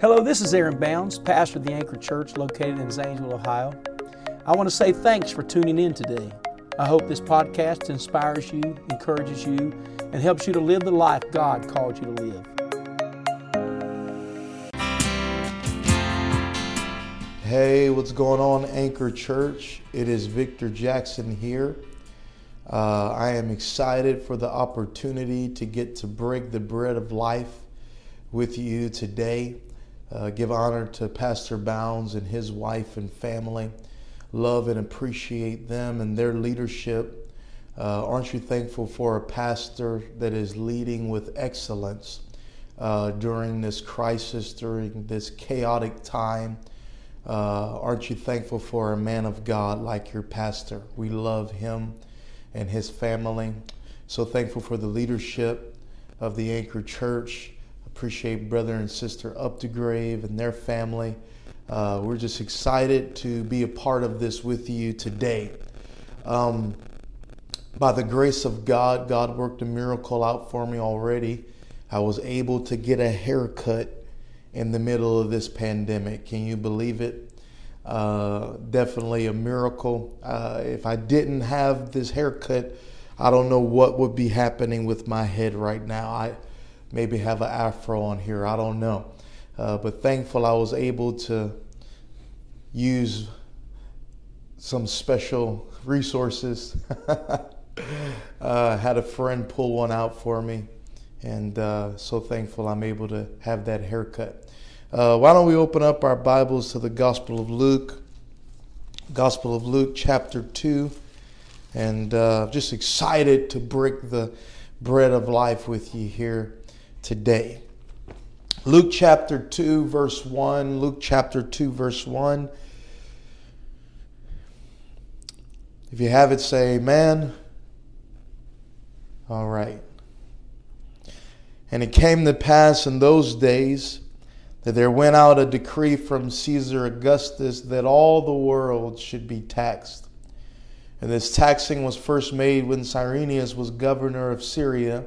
Hello, this is Aaron Bounds, pastor of the Anchor Church located in Zanesville, Ohio. I want to say thanks for tuning in today. I hope this podcast inspires you, encourages you, and helps you to live the life God called you to live. Hey, what's going on, Anchor Church? It is Victor Jackson here. Uh, I am excited for the opportunity to get to break the bread of life with you today. Uh, give honor to Pastor Bounds and his wife and family. Love and appreciate them and their leadership. Uh, aren't you thankful for a pastor that is leading with excellence uh, during this crisis, during this chaotic time? Uh, aren't you thankful for a man of God like your pastor? We love him and his family. So thankful for the leadership of the Anchor Church. Appreciate brother and sister Updegrave and their family. Uh, we're just excited to be a part of this with you today. Um, by the grace of God, God worked a miracle out for me already. I was able to get a haircut in the middle of this pandemic. Can you believe it? Uh, definitely a miracle. Uh, if I didn't have this haircut, I don't know what would be happening with my head right now. I maybe have an afro on here. I don't know. Uh, but thankful I was able to use some special resources. uh, had a friend pull one out for me, and uh, so thankful I'm able to have that haircut. Uh, why don't we open up our Bibles to the Gospel of Luke, Gospel of Luke, chapter 2, and uh, just excited to break the bread of life with you here today. Luke chapter 2, verse 1. Luke chapter 2, verse 1. If you have it, say amen. All right. And it came to pass in those days that there went out a decree from Caesar Augustus that all the world should be taxed. And this taxing was first made when Cyrenius was governor of Syria,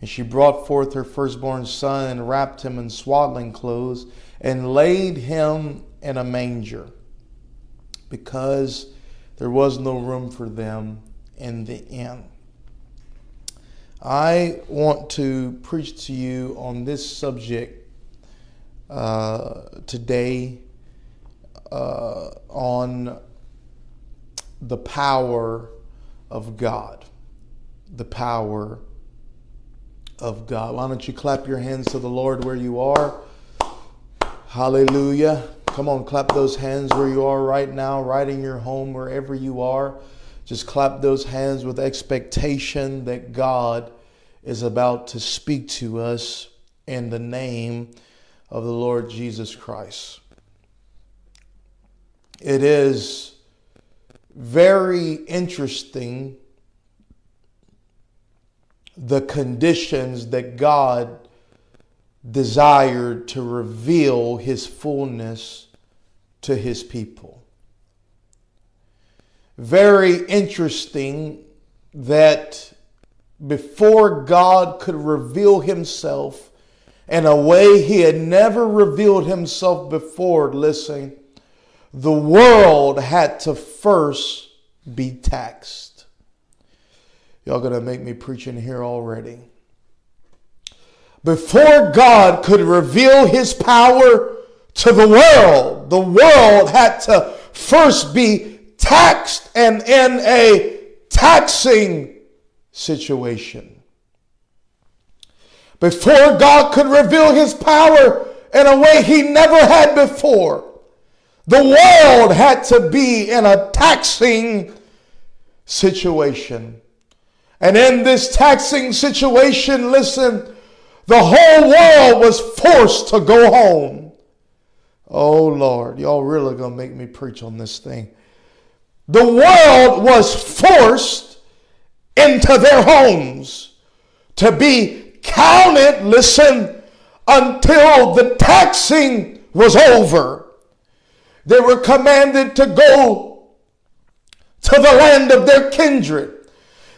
And she brought forth her firstborn son and wrapped him in swaddling clothes and laid him in a manger because there was no room for them in the inn. I want to preach to you on this subject uh, today uh, on the power of God. The power of God. Why don't you clap your hands to the Lord where you are? Hallelujah. Come on, clap those hands where you are right now, right in your home, wherever you are. Just clap those hands with expectation that God is about to speak to us in the name of the Lord Jesus Christ. It is very interesting the conditions that God desired to reveal his fullness to his people. Very interesting that before God could reveal himself in a way he had never revealed himself before. Listen, the world had to first be taxed. Y'all gonna make me preach in here already. Before God could reveal his power to the world, the world had to first be taxed and in a taxing situation before God could reveal his power in a way he never had before. The world had to be in a taxing situation. And in this taxing situation, listen, the whole world was forced to go home. Oh Lord, y'all really gonna make me preach on this thing. The world was forced into their homes to be counted, listen, until the taxing was over. They were commanded to go to the land of their kindred.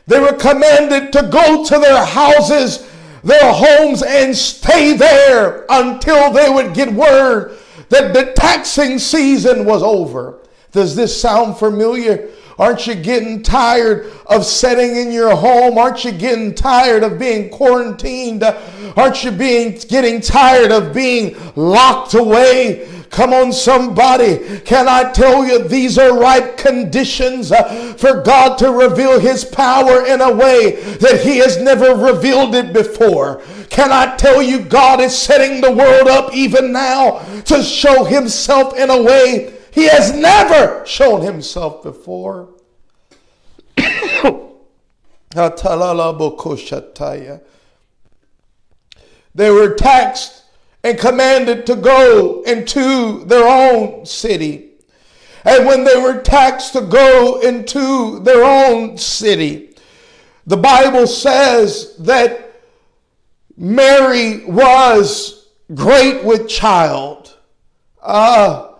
They were commanded to go to their houses, their homes, and stay there until they would get word that the taxing season was over. Does this sound familiar? Aren't you getting tired of sitting in your home? Aren't you getting tired of being quarantined? Aren't you being getting tired of being locked away? Come on, somebody. Can I tell you these are right conditions uh, for God to reveal His power in a way that He has never revealed it before? Can I tell you God is setting the world up even now to show Himself in a way He has never shown Himself before? they were taxed and commanded to go into their own city. And when they were taxed to go into their own city, the Bible says that Mary was great with child. Uh,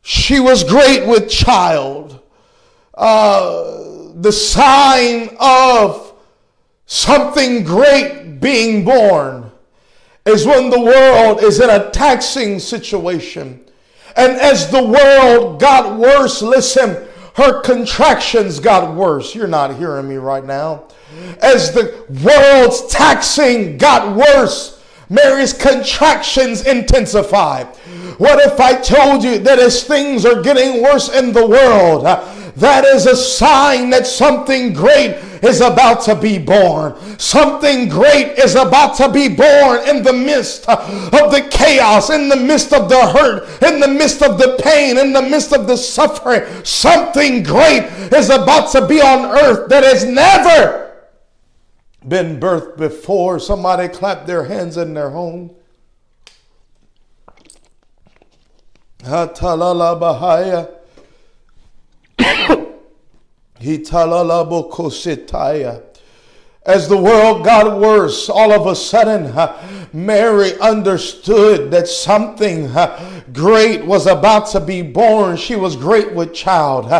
she was great with child. Uh, the sign of something great being born is when the world is in a taxing situation. And as the world got worse, listen, her contractions got worse. You're not hearing me right now. As the world's taxing got worse, Mary's contractions intensified. What if I told you that as things are getting worse in the world, that is a sign that something great is about to be born. Something great is about to be born in the midst of the chaos, in the midst of the hurt, in the midst of the pain, in the midst of the suffering. Something great is about to be on earth that has never been birthed before. Somebody clap their hands in their home. Hatalala Bahaya. As the world got worse, all of a sudden, uh, Mary understood that something great was about to be born. She was great with child,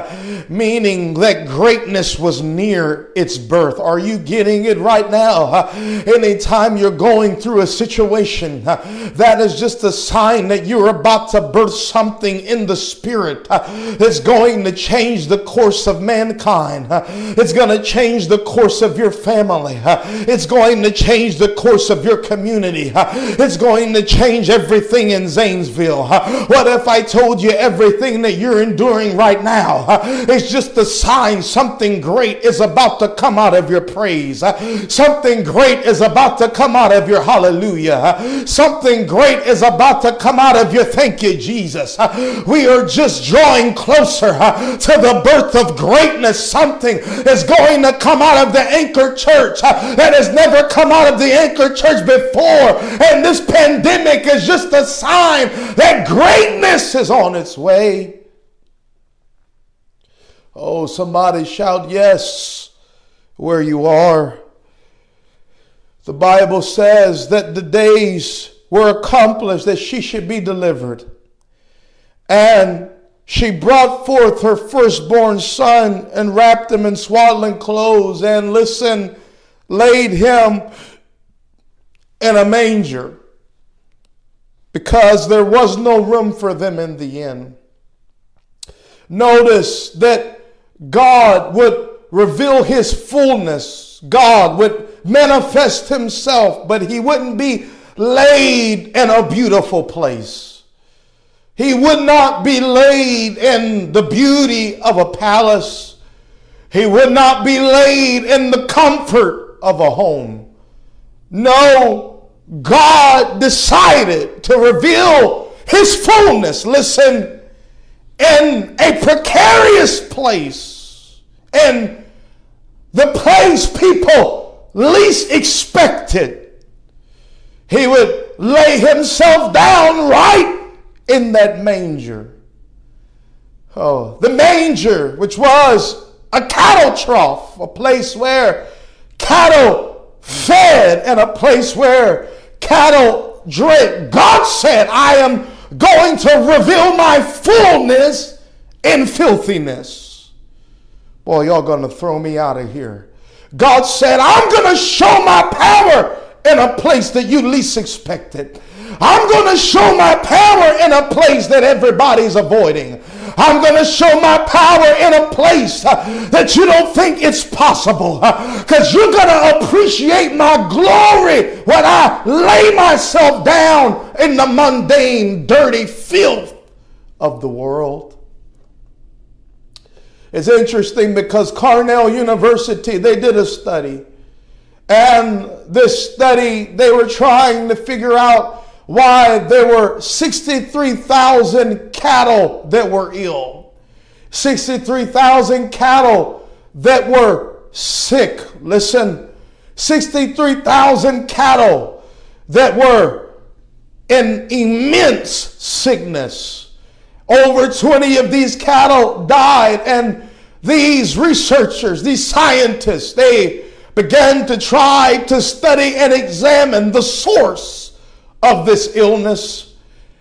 meaning that greatness was near its birth. Are you getting it right now? Anytime you're going through a situation, that is just a sign that you're about to birth something in the spirit that's going to change the course of mankind. it's going to change the course of your family. It's going to change the course of your community. It's going to change everything in Zanesville. What if I told you everything that you're enduring right now is just a sign something great is about to come out of your praise? Something great is about to come out of your hallelujah. Something great is about to come out of your thank you, Jesus. We are just drawing closer to the birth of greatness. Something is going to come out of the anchor church that has never come out of the anchor church before. And this pandemic is just a sign that greatness is on its way. Oh, somebody shout yes where you are. The Bible says that the days were accomplished that she should be delivered. And she brought forth her firstborn son and wrapped him in swaddling clothes. And listen, laid him in a manger because there was no room for them in the inn. Notice that God would reveal his fullness. God would manifest himself, but he wouldn't be laid in a beautiful place. He would not be laid in the beauty of a palace. He would not be laid in the comfort of a home. No, God decided to reveal his fullness, listen, in a precarious place, in the place people least expected. He would lay himself down right in that manger. Oh, the manger, which was a cattle trough, a place where cattle fed in a place where cattle drink. God said, I am going to reveal my fullness in filthiness. Boy, y'all gonna throw me out of here. God said, I'm gonna show my power in a place that you least expected. I'm going to show my power in a place that everybody's avoiding. I'm going to show my power in a place uh, that you don't think it's possible. Because uh, you're going to my glory when I lay myself down in the mundane, dirty filth of the world. It's interesting because Cornell University, they did a study. And this study, they were trying to figure out why there were 63,000 cattle that were ill, 63,000 cattle that were sick. Listen, 63,000 cattle that were in immense sickness. Over 20 of these cattle died, and these researchers, these scientists, they began to try to study and examine the source of this illness.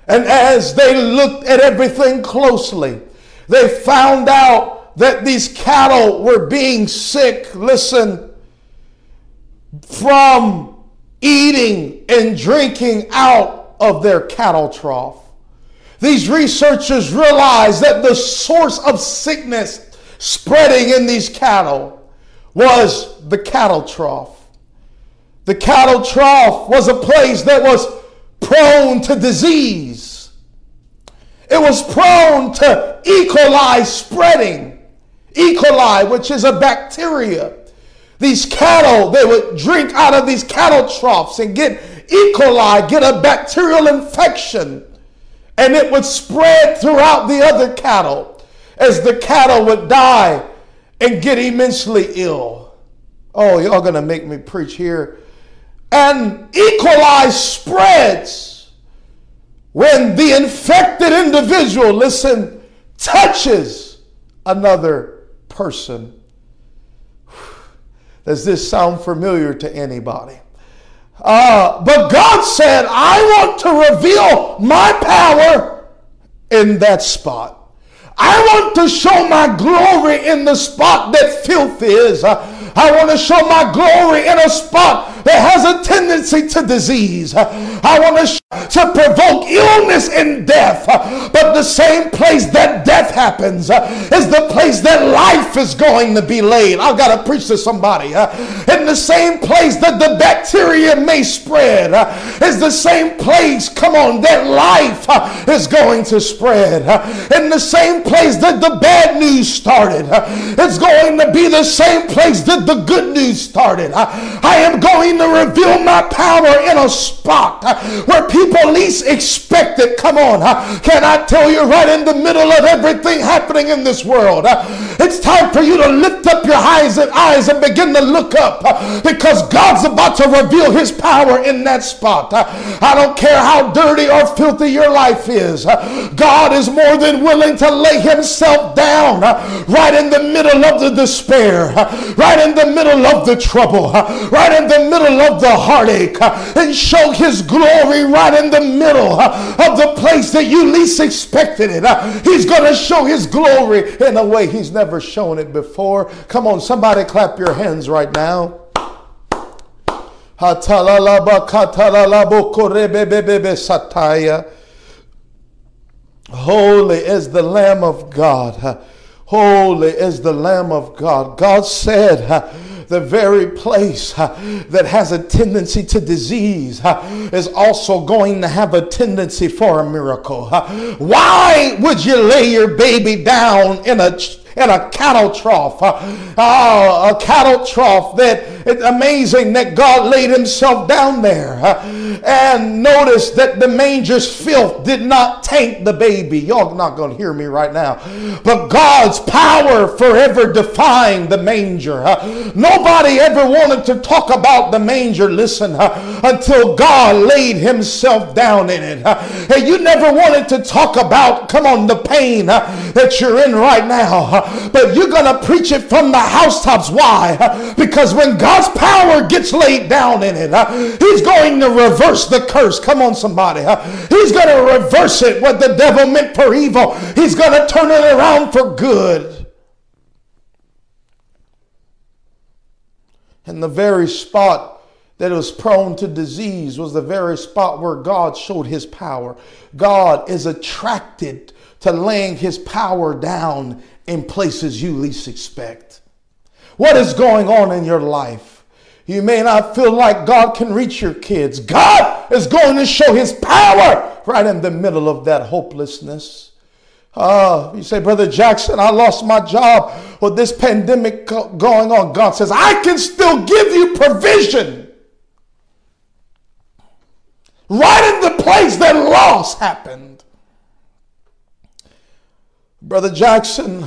And as they looked at everything closely, they found out that these cattle were being sick, listen, from eating and drinking out of their cattle trough. These researchers realized that the source of sickness spreading in these cattle was the cattle trough. The cattle trough was a place that was prone to disease. It was prone to E. coli spreading. E. coli, which is a bacteria. These cattle, they would drink out of these cattle troughs and get E. coli, get a bacterial infection, and it would spread throughout the other cattle as the cattle would die and get immensely ill. Oh, y'all gonna make me preach here and E. coli spreads when the infected individual, listen, touches another person. Does this sound familiar to anybody? Uh, but God said, I want to reveal my power in that spot. I want to show my glory in the spot that filth is. I want to show my glory in a spot that has a tendency to disease. I want to, to provoke illness and death. But the same place that death happens uh, is the place that life is going to be laid. I've got to preach to somebody. Uh, in the same place that the bacteria may spread uh, is the same place, come on, that life is going to spread. In the same place that the bad news started, it's going to be the same place that the good news started. I am going to reveal my power in a spot uh, where people least expect it. Come on. Uh, can I tell you right in the middle of everything happening in this world? Uh, it's time for you to lift up your eyes and eyes and begin to look up because God's about to reveal his power in that spot. I don't care how dirty or filthy your life is. God is more than willing to lay himself down right in the middle of the despair, right in the middle of the trouble, right in the middle middle of the heartache and show his glory right in the middle of the place that you least expected it. He's going to show his glory in a way he's never shown it before. Come on, somebody clap your hands right now. Holy is the Lamb of God. Holy is the Lamb of God. God said, the very place that has a tendency to disease is also going to have a tendency for a miracle. Why would you lay your baby down in a in a cattle trough. Uh, uh, a cattle trough that it's amazing that God laid himself down there. Uh, and notice that the manger's filth did not taint the baby. Y'all not going to hear me right now. But God's power forever defying the manger. Nobody ever wanted to talk about the manger, listen, until God laid himself down in it. And you never wanted to talk about, come on, the pain that you're in right now. But you're going to preach it from the housetops. Why? Because when God's power gets laid down in it, He's going to reverse the curse. Come on, somebody. He's going to reverse it. What the devil meant for evil, He's going to turn it around for good. And the very spot that was prone to disease was the very spot where God showed his power. God is attracted to laying his power down in places you least expect. What is going on in your life? You may not feel like God can reach your kids. God is going to show his power right in the middle of that hopelessness. Uh, you say, Brother Jackson, I lost my job with this pandemic going on. God says, I can still give you provision right in the place that loss happened. Brother Jackson,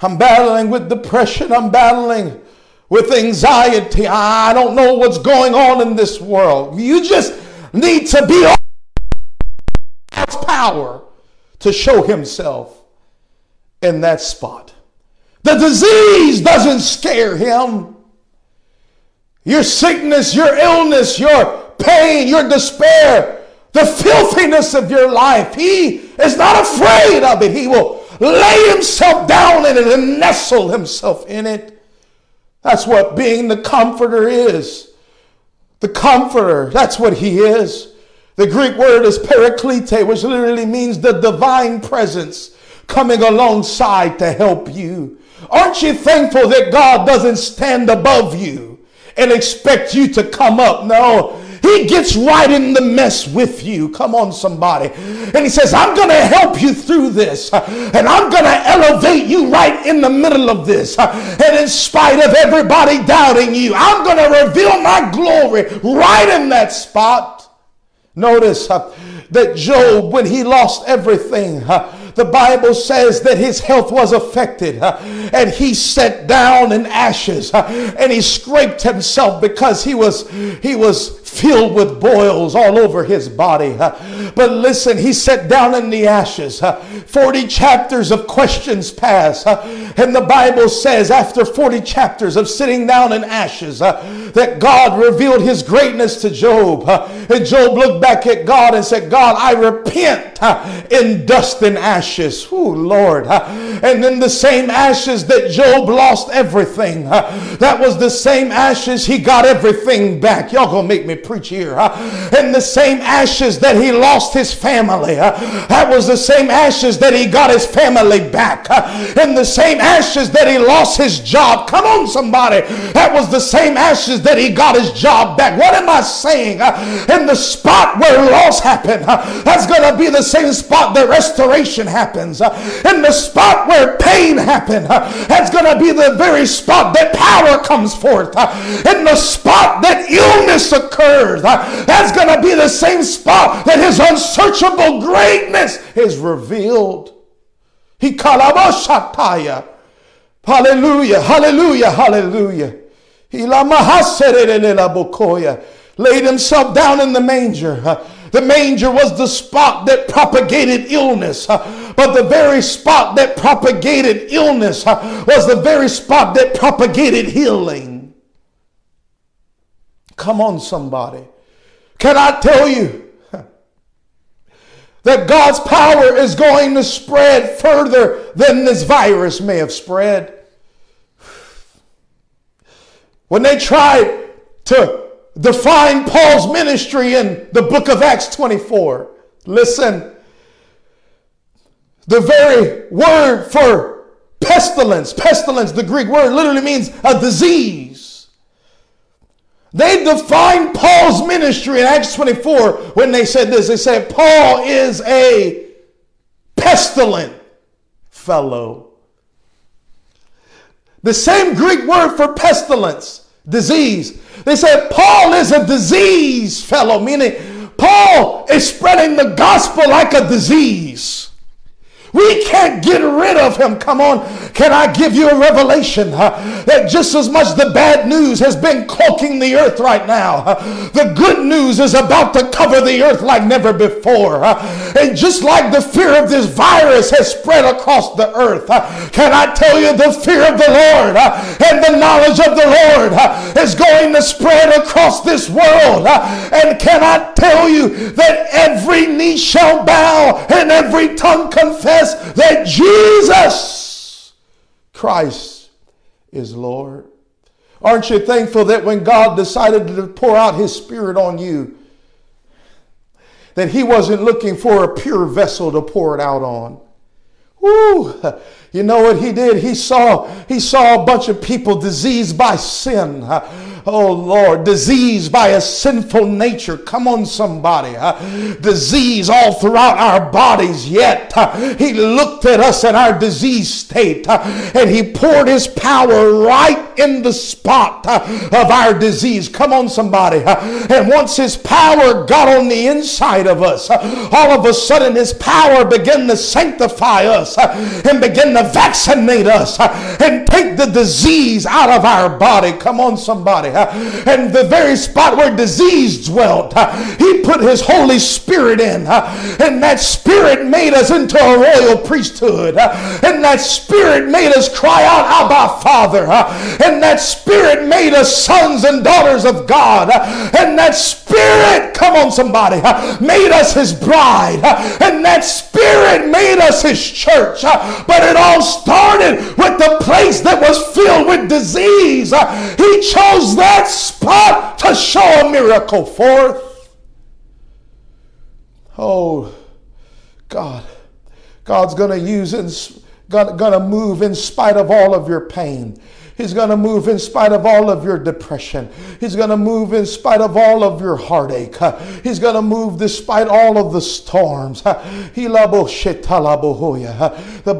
I'm battling with depression. I'm battling with anxiety. I don't know what's going on in this world. You just need to be on power to show himself in that spot. The disease doesn't scare him. Your sickness, your illness, your pain, your despair, the filthiness of your life. He is not afraid of it. He will lay himself down in it and nestle himself in it. That's what being the comforter is. The comforter, that's what he is. The Greek word is paraklete, which literally means the divine presence coming alongside to help you. Aren't you thankful that God doesn't stand above you and expect you to come up? No, he gets right in the mess with you. Come on, somebody. And he says, I'm going to help you through this. And I'm going to elevate you right in the middle of this. And in spite of everybody doubting you, I'm going to reveal my glory right in that spot. Notice uh, that Job, when he lost everything, uh, the Bible says that his health was affected uh, and he sat down in ashes uh, and he scraped himself because he was he was filled with boils all over his body. Uh, but listen, he sat down in the ashes. Uh, 40 chapters of questions pass. Uh, and the Bible says, after 40 chapters of sitting down in ashes, that God revealed his greatness to Job. And Job looked back at God and said, God, I repent in dust and ashes. Oh, Lord. And in the same ashes that Job lost everything, that was the same ashes he got everything back. Y'all gonna make me preach here. In the same ashes that he lost his family, that was the same ashes that he got his family back. In the same ashes that he lost his job. Come on, somebody. That was the same ashes that he got his job back. What am I saying? In the spot where loss happened, that's going to be the same spot that restoration happens. In the spot where pain happened, that's going to be the very spot that power comes forth. In the spot that illness occurs that's going to be the same spot that his unsearchable greatness is revealed. He kalabashataya. Hallelujah, hallelujah, hallelujah. Laid himself down in the manger. The manger was the spot that propagated illness. But the very spot that propagated illness was the very spot that propagated healing. Come on, somebody. Can I tell you that God's power is going to spread further than this virus may have spread? When they tried to define Paul's ministry in the book of Acts 24, listen, the very word for pestilence, pestilence, the Greek word literally means a disease. They defined Paul's ministry in Acts 24 when they said this. They said, Paul is a pestilent fellow. The same Greek word for pestilence, disease. They said Paul is a disease fellow, meaning Paul is spreading the gospel like a disease. We can't get rid of him. Come on. Can I give you a revelation huh? that just as much the bad news has been cloaking the earth right now, huh? the good news is about to cover the earth like never before. Huh? And just like the fear of this virus has spread across the earth, can I tell you the fear of the Lord and the knowledge of the Lord is going to spread across this world? And can I tell you that every knee shall bow and every tongue confess? That Jesus Christ is Lord. Aren't you thankful that when God decided to pour out his spirit on you, that he wasn't looking for a pure vessel to pour it out on? Woo! You know what he did? He saw he saw a bunch of people diseased by sin. Oh Lord, disease by a sinful nature. Come on, somebody. disease all throughout our bodies, yet He looked at us in our disease state and He poured His power right in the spot of our disease. Come on, somebody. and once His power got on the inside of us, all of a sudden His power began to sanctify us and begin to vaccinate us and take the disease out of our body. Come on, somebody and the very spot where disease dwelt, uh, he put his Holy Spirit in. Uh, and that Spirit made us into a royal priesthood. Uh, and that Spirit made us cry out, Abba, Father. And that Spirit made us sons and daughters of God. And that Spirit, come on, somebody, made us his bride. And that Spirit made us his church. But it all started with the place that was filled with disease. He chose that spot to show a miracle forth. Oh, God. God's going to use, in, going to move in spite of all of your pain. He's going to move in spite of all of your depression. He's going to move in spite of all of your heartache. He's going to move despite all of the storms. The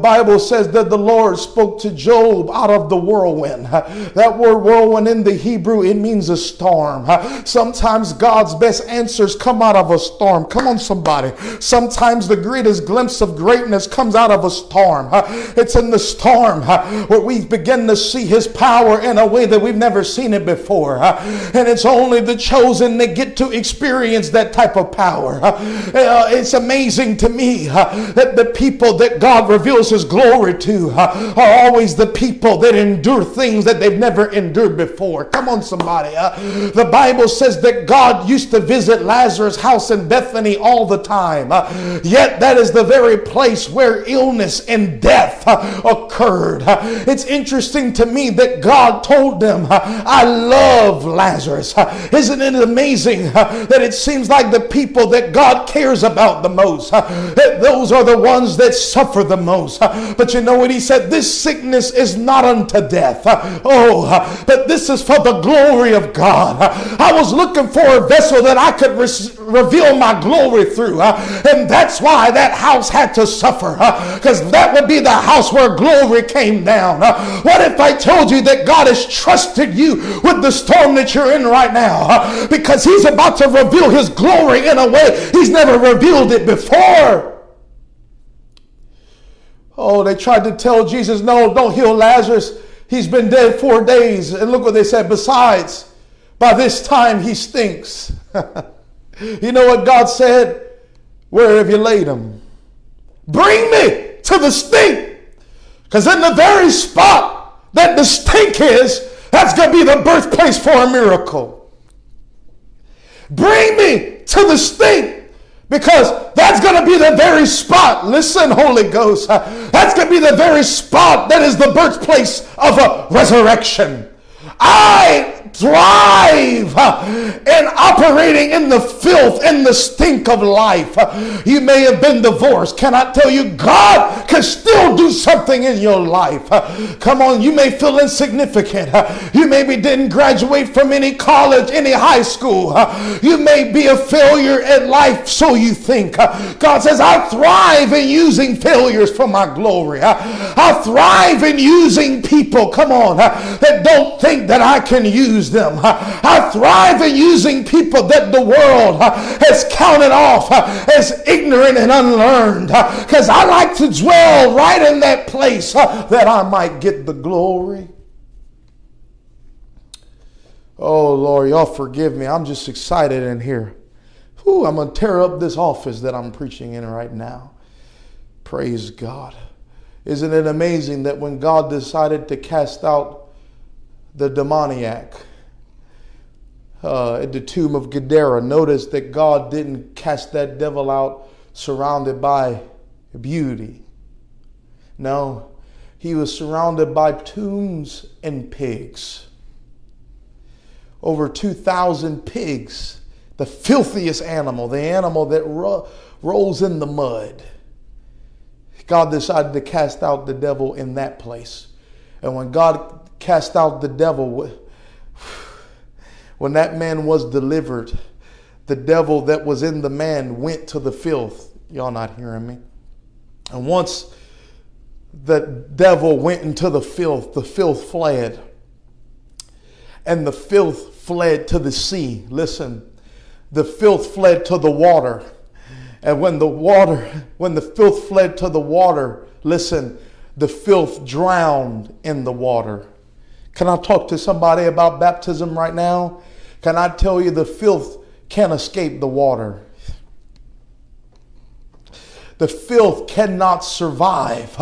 Bible says that the Lord spoke to Job out of the whirlwind. That word whirlwind in the Hebrew, it means a storm. Sometimes God's best answers come out of a storm. Come on, somebody. Sometimes the greatest glimpse of greatness comes out of a storm. It's in the storm where we begin to see His power in a way that we've never seen it before. And it's only the chosen that get to experience that type of power. Uh, it's amazing to me that the people that God reveals His glory to are always the people that endure things that they've never endured before. Come on, somebody. The Bible says that God used to visit Lazarus' house in Bethany all the time. Yet that is the very place where illness and death occurred. It's interesting to me that God told them, I love Lazarus. Isn't it amazing that it seems like the people that God cares about the most, those are the ones that suffer the most. But you know what he said? This sickness is not unto death. Oh, but this is for the glory of God. I was looking for a vessel that I could re- reveal my glory through. And that's why that house had to suffer. Because that would be the house where glory came down. What if I told you that God has trusted you with the storm that you're in right now because He's about to reveal His glory in a way He's never revealed it before. Oh, they tried to tell Jesus, no, don't heal Lazarus. He's been dead four days. And look what they said. Besides, by this time he stinks. you know what God said? Where have you laid him? Bring me to the stink. Because in the very spot that the stink is, that's going to be the birthplace for a miracle. Bring me to the stink because that's going to be the very spot. Listen, Holy Ghost. That's going to be the very spot that is the birthplace of a resurrection. I thrive in operating in the filth and the stink of life. You may have been divorced. Can I tell you, God can still do something in your life. Come on, you may feel insignificant. You maybe didn't graduate from any college, any high school. You may be a failure in life, so you think. God says, I thrive in using failures for my glory. I thrive in using people, come on, that don't think that I can use them. I thrive in using people that the world uh, has counted off uh, as ignorant and unlearned uh, because I like to dwell right in that place that I might get the glory. Oh, Lord, y'all forgive me. I'm just excited in here. Ooh, I'm going to tear up this office that I'm preaching in right now. Praise God. Isn't it amazing that when God decided to cast out the demoniac uh, at the tomb of Gadara, notice that God didn't cast that devil out surrounded by beauty. No, he was surrounded by tombs and pigs. Over 2,000 pigs, the filthiest animal, the animal that ro- rolls in the mud. God decided to cast out the devil in that place. And when God cast out the devil, when that man was delivered, the devil that was in the man went to the filth. Y'all not hearing me? And once the devil went into the filth, the filth fled. And the filth fled to the sea. Listen, the filth fled to the water. And when the water, when the filth fled to the water, listen, the filth drowned in the water. Can I talk to somebody about baptism right now? Can I tell you the filth can't escape the water? The filth cannot survive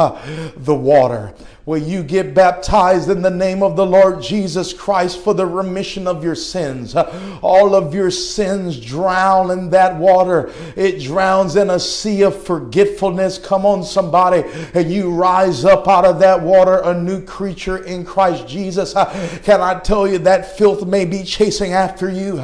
the water. Will you get baptized in the name of the Lord Jesus Christ for the remission of your sins? All of your sins drown in that water. It drowns in a sea of forgetfulness. Come on, somebody. And you rise up out of that water a new creature in Christ Jesus. Can I tell you that filth may be chasing after you,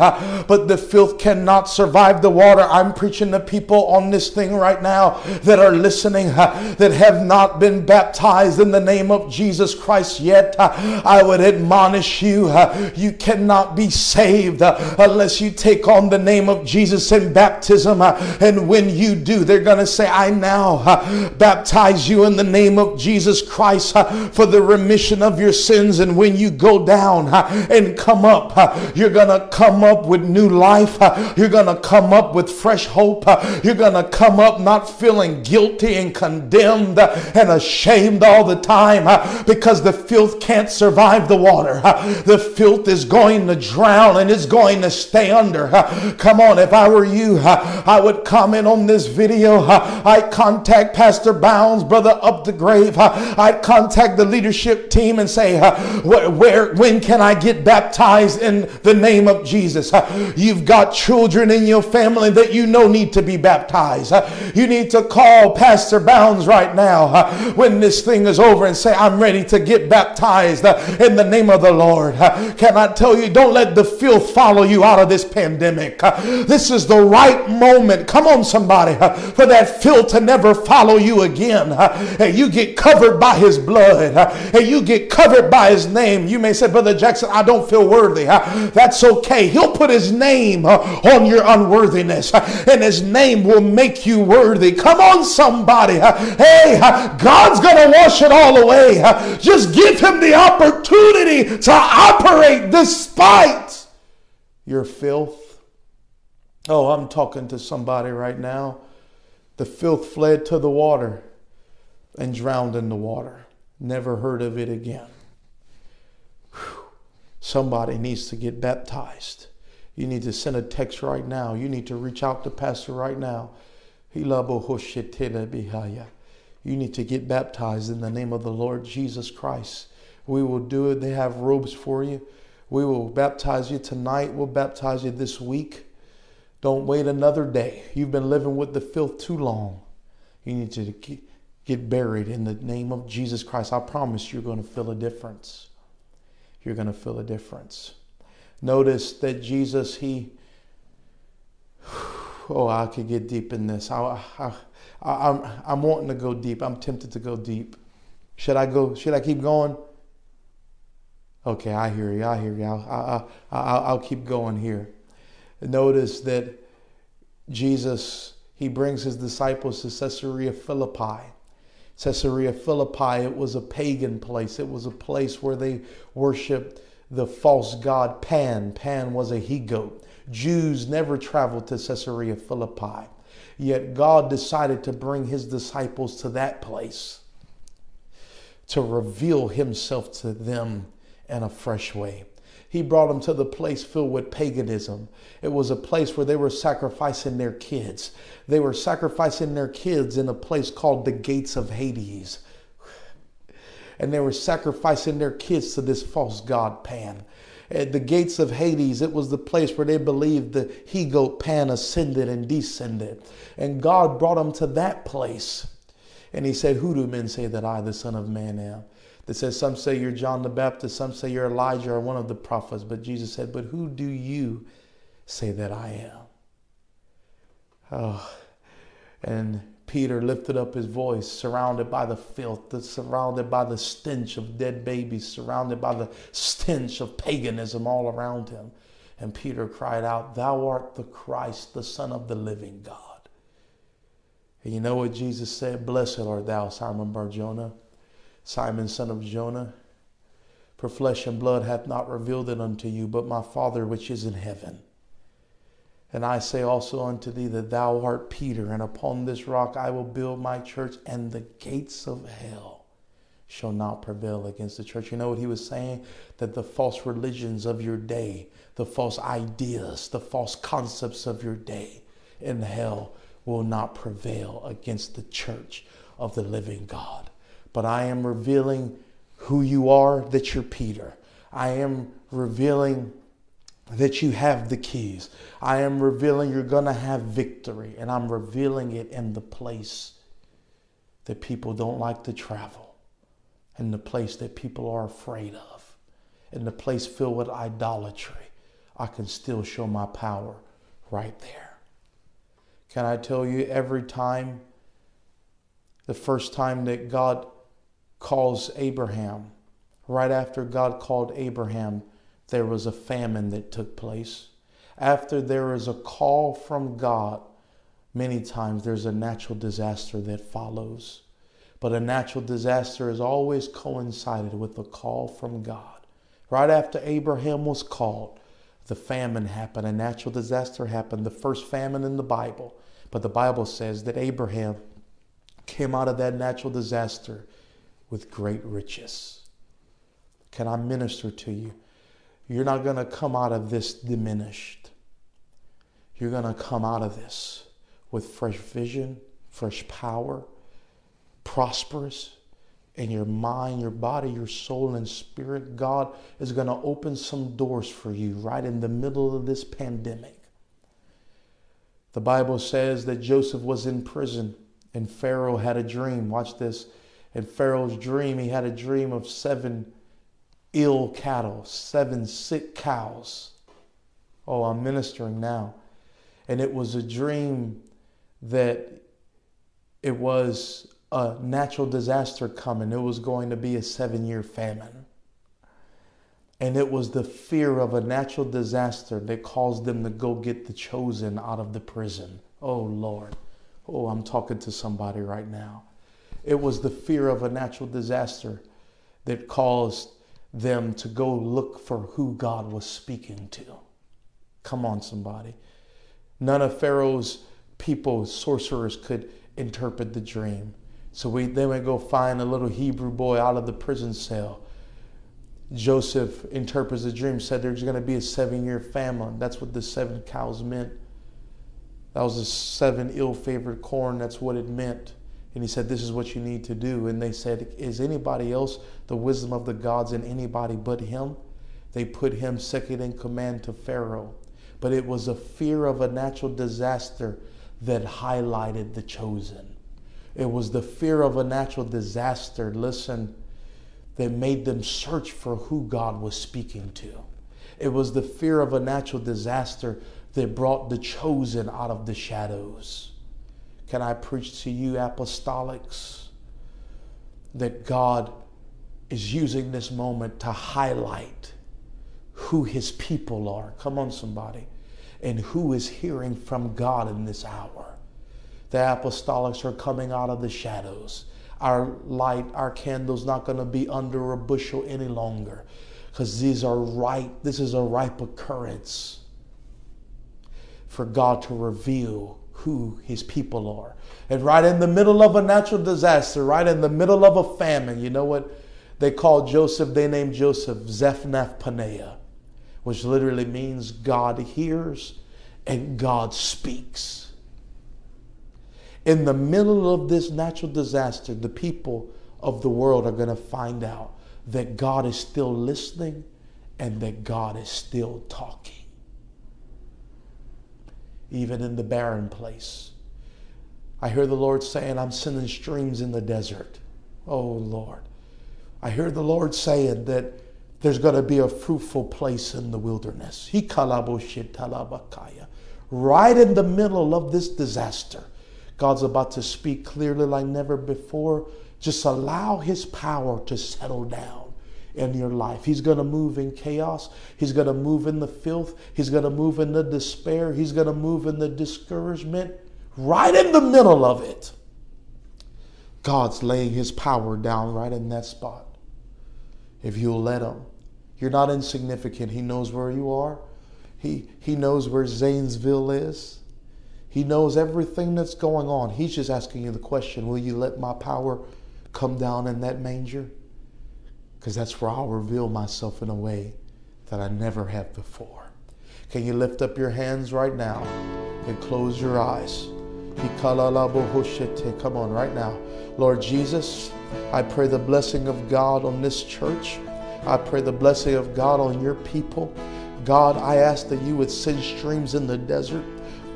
but the filth cannot survive the water. I'm preaching to people on this thing right now that are listening that have not been baptized in the name of Jesus Christ yet. Uh, I would admonish you, uh, you cannot be saved uh, unless you take on the name of Jesus in baptism. Uh, and when you do, they're going to say, I now uh, baptize you in the name of Jesus Christ for the remission of your sins. And when you go down and come up, you're going to come up with new life. You're going to come up with fresh hope. You're going to come up not feeling guilty and condemned and ashamed all the time because the filth can't survive the water. The filth is going to drown and it's going to stay under. Come on, if I were you, I would comment on this video. I'd contact Pastor Bounds, brother Updegrave. I'd contact the leadership team and say, where, where when can I get baptized in the name of Jesus? You've got children in your family that you know need to be baptized. You need to call Pastor Bounds right now when this thing is over and say, I'm ready to get baptized in the name of the Lord. Can I tell you, don't let the filth follow you out of this pandemic. This is the right moment. Come on, somebody, for that filth to never follow you again. And you get covered by his blood. And you get covered by his name. You may say, Brother Jackson, I don't feel worthy. That's okay. He'll put his name on your unworthiness, and his name will make you worthy. Come on, somebody. Hey, God's going to wash it all away. Just give him the opportunity to operate despite your filth. Oh, I'm talking to somebody right now. The filth fled to the water and drowned in the water. Never heard of it again. Whew. Somebody needs to get baptized. You need to send a text right now. You need to reach out to Pastor right now. You need to get baptized in the name of the Lord Jesus Christ. We will do it. They have robes for you. We will baptize you tonight. We'll baptize you this week. Don't wait another day. You've been living with the filth too long. You need to get buried in the name of Jesus Christ. I promise you're going to feel a difference. You're going to feel a difference. Notice that Jesus, he, oh, I could get deep in this. I, I, I'm, I'm wanting to go deep. I'm tempted to go deep. Should I go? Should I keep going? Okay, I hear you. I hear you. I'll, I, I, I'll keep going here. Notice that Jesus, he brings his disciples to Caesarea Philippi. Caesarea Philippi, it was a pagan place. It was a place where they worshiped the false god Pan. Pan was a he goat. Jews never traveled to Caesarea Philippi. Yet God decided to bring his disciples to that place to reveal himself to them in a fresh way. He brought them to the place filled with paganism. It was a place where they were sacrificing their kids. They were sacrificing their kids in a place called the gates of Hades. And they were sacrificing their kids to this false god Pan. At the gates of Hades, it was the place where they believed the he goat Pan ascended and descended. And God brought them to that place. And he said, Who do men say that I, the Son of Man, am? That says, Some say you're John the Baptist, some say you're Elijah or one of the prophets. But Jesus said, But who do you say that I am? Oh, and Peter lifted up his voice, surrounded by the filth, surrounded by the stench of dead babies, surrounded by the stench of paganism all around him. And Peter cried out, Thou art the Christ, the Son of the living God. And you know what Jesus said? Blessed art thou, Simon Barjona, Simon, son of Jonah. For flesh and blood hath not revealed it unto you, but my Father which is in heaven. And I say also unto thee that thou art Peter, and upon this rock I will build my church, and the gates of hell shall not prevail against the church. You know what he was saying? That the false religions of your day, the false ideas, the false concepts of your day in hell will not prevail against the church of the living God. But I am revealing who you are, that you're Peter. I am revealing that you have the keys. I am revealing you're going to have victory, and I'm revealing it in the place that people don't like to travel, in the place that people are afraid of, in the place filled with idolatry. I can still show my power right there. Can I tell you, every time, the first time that God calls Abraham, right after God called Abraham, there was a famine that took place. After there is a call from God, many times there's a natural disaster that follows. But a natural disaster is always coincided with a call from God. Right after Abraham was called, the famine happened, a natural disaster happened, the first famine in the Bible. But the Bible says that Abraham came out of that natural disaster with great riches. Can I minister to you? You're not going to come out of this diminished. You're going to come out of this with fresh vision, fresh power, prosperous, in your mind, your body, your soul, and spirit, God is going to open some doors for you right in the middle of this pandemic. The Bible says that Joseph was in prison and Pharaoh had a dream. Watch this. In Pharaoh's dream, he had a dream of seven ill cattle, seven sick cows. Oh, I'm ministering now. And it was a dream that it was a natural disaster coming. It was going to be a seven year famine. And it was the fear of a natural disaster that caused them to go get the chosen out of the prison. Oh, Lord. Oh, I'm talking to somebody right now. It was the fear of a natural disaster that caused them to go look for who God was speaking to. Come on, somebody. None of Pharaoh's people, sorcerers, could interpret the dream. So we, they would go find a little Hebrew boy out of the prison cell. Joseph interprets the dream, said there's going to be a seven year famine. That's what the seven cows meant. That was the seven ill favored corn. That's what it meant. And he said, This is what you need to do. And they said, Is anybody else the wisdom of the gods in anybody but him? They put him second in command to Pharaoh. But it was a fear of a natural disaster that highlighted the chosen. It was the fear of a natural disaster, listen, that made them search for who God was speaking to. It was the fear of a natural disaster that brought the chosen out of the shadows. Can I preach to you, apostolics, that God is using this moment to highlight who his people are? Come on, somebody. And who is hearing from God in this hour? The apostolics are coming out of the shadows. Our light, our candle's not going to be under a bushel any longer because these are ripe, this is a ripe occurrence for God to reveal who his people are. And right in the middle of a natural disaster, right in the middle of a famine, you know what they called Joseph? They named Joseph Zaphnath Paaneah, which literally means God hears and God speaks. In the middle of this natural disaster, the people of the world are going to find out that God is still listening and that God is still talking. Even in the barren place. I hear the Lord saying, I'm sending streams in the desert. Oh Lord. I hear the Lord saying that there's going to be a fruitful place in the wilderness. Right in the middle of this disaster, God's about to speak clearly like never before just allow His power to settle down in your life. He's going to move in chaos. He's going to move in the filth. He's going to move in the despair. He's going to move in the discouragement. Right in the middle of it, God's laying His power down right in that spot. If you'll let Him, you're not insignificant. He knows where you are. He, he knows where Zanesville is. He knows everything that's going on. He's just asking you the question Will you let my power come down in that manger? Because that's where I'll reveal myself in a way that I never have before. Can you lift up your hands right now and close your eyes? Come on, right now. Lord Jesus, I pray the blessing of God on this church. I pray the blessing of God on your people. God, I ask that you would send streams in the desert.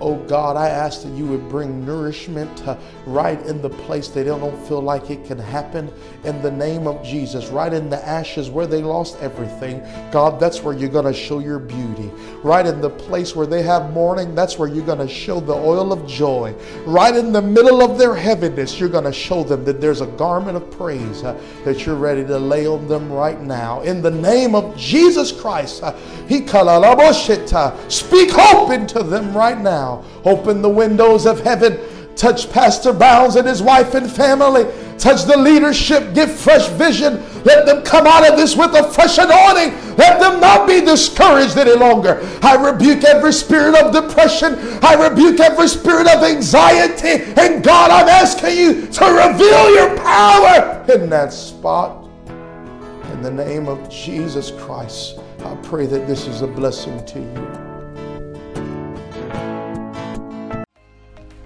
Oh God, I ask that you would bring nourishment uh, right in the place they don't feel like it can happen in the name of Jesus, right in the ashes where they lost everything. God, that's where you're going to show your beauty. Right in the place where they have mourning, that's where you're going to show the oil of joy. Right in the middle of their heaviness, you're going to show them that there's a garment of praise uh, that you're ready to lay on them right now. In the name of Jesus Christ, uh, speak hope into them right now now. Open the windows of heaven. Touch Pastor Bounds and his wife and family. Touch the leadership. Give fresh vision. Let them come out of this with a fresh anointing. Let them not be discouraged any longer. I rebuke every spirit of depression. I rebuke every spirit of anxiety. And God, I'm asking you to reveal your power in that spot. In the name of Jesus Christ, I pray that this is a blessing to you.